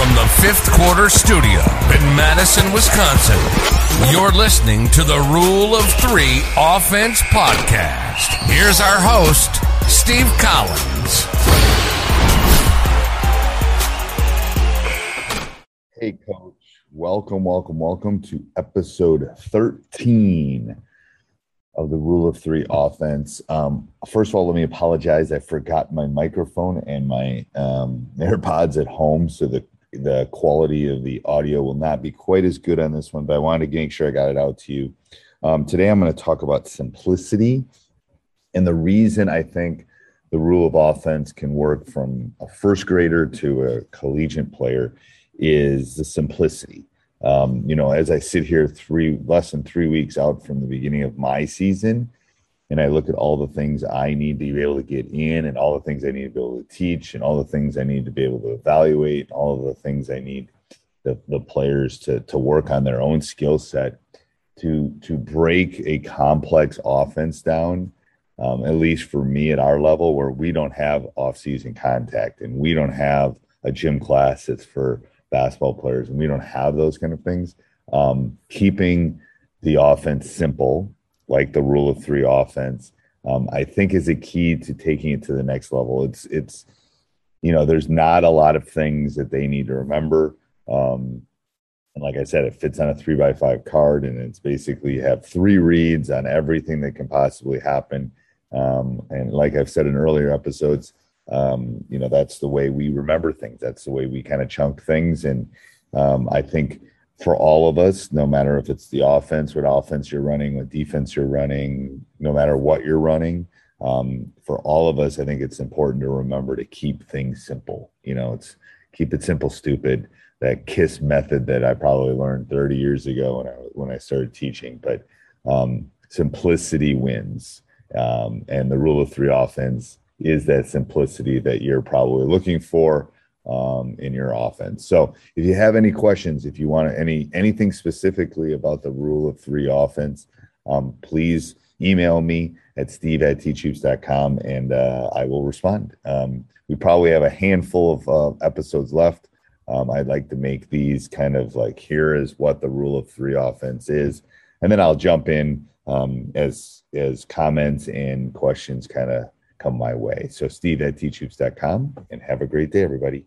From the fifth quarter studio in Madison, Wisconsin, you're listening to the Rule of Three Offense Podcast. Here's our host, Steve Collins. Hey, coach. Welcome, welcome, welcome to episode 13 of the Rule of Three offense. Um, first of all, let me apologize. I forgot my microphone and my um, AirPods at home, so the the quality of the audio will not be quite as good on this one, but I wanted to make sure I got it out to you. Um, today, I'm going to talk about simplicity and the reason I think the rule of offense can work from a first grader to a collegiate player is the simplicity. Um, you know, as I sit here three less than three weeks out from the beginning of my season, and I look at all the things I need to be able to get in, and all the things I need to be able to teach, and all the things I need to be able to evaluate, and all the things I need the, the players to to work on their own skill set to to break a complex offense down. Um, at least for me at our level, where we don't have off-season contact and we don't have a gym class that's for basketball players, and we don't have those kind of things. Um, keeping the offense simple like the rule of three offense, um, I think is a key to taking it to the next level. It's it's you know there's not a lot of things that they need to remember. Um, and like I said, it fits on a three by five card, and it's basically have three reads on everything that can possibly happen. Um, and like I've said in earlier episodes, um, you know that's the way we remember things. That's the way we kind of chunk things, and um, I think for all of us, no matter if it's the offense, what offense you're running, what defense you're running, no matter what you're running, um, for all of us, I think it's important to remember to keep things simple. You know, it's keep it simple, stupid. That KISS method that I probably learned 30 years ago when I when I started teaching, but um, simplicity wins, um, and the rule of three offense is that simplicity that you're probably looking for um, in your offense. So if you have any questions, if you want any anything specifically about the rule of three offense, um, please email me at steve at teachhoops.com and uh, I will respond. Um, we probably have a handful of uh, episodes left. Um, I'd like to make these kind of like here is what the rule of three offense is, and then I'll jump in um, as as comments and questions kind of come my way. So Steve at teachhoops.com and have a great day, everybody.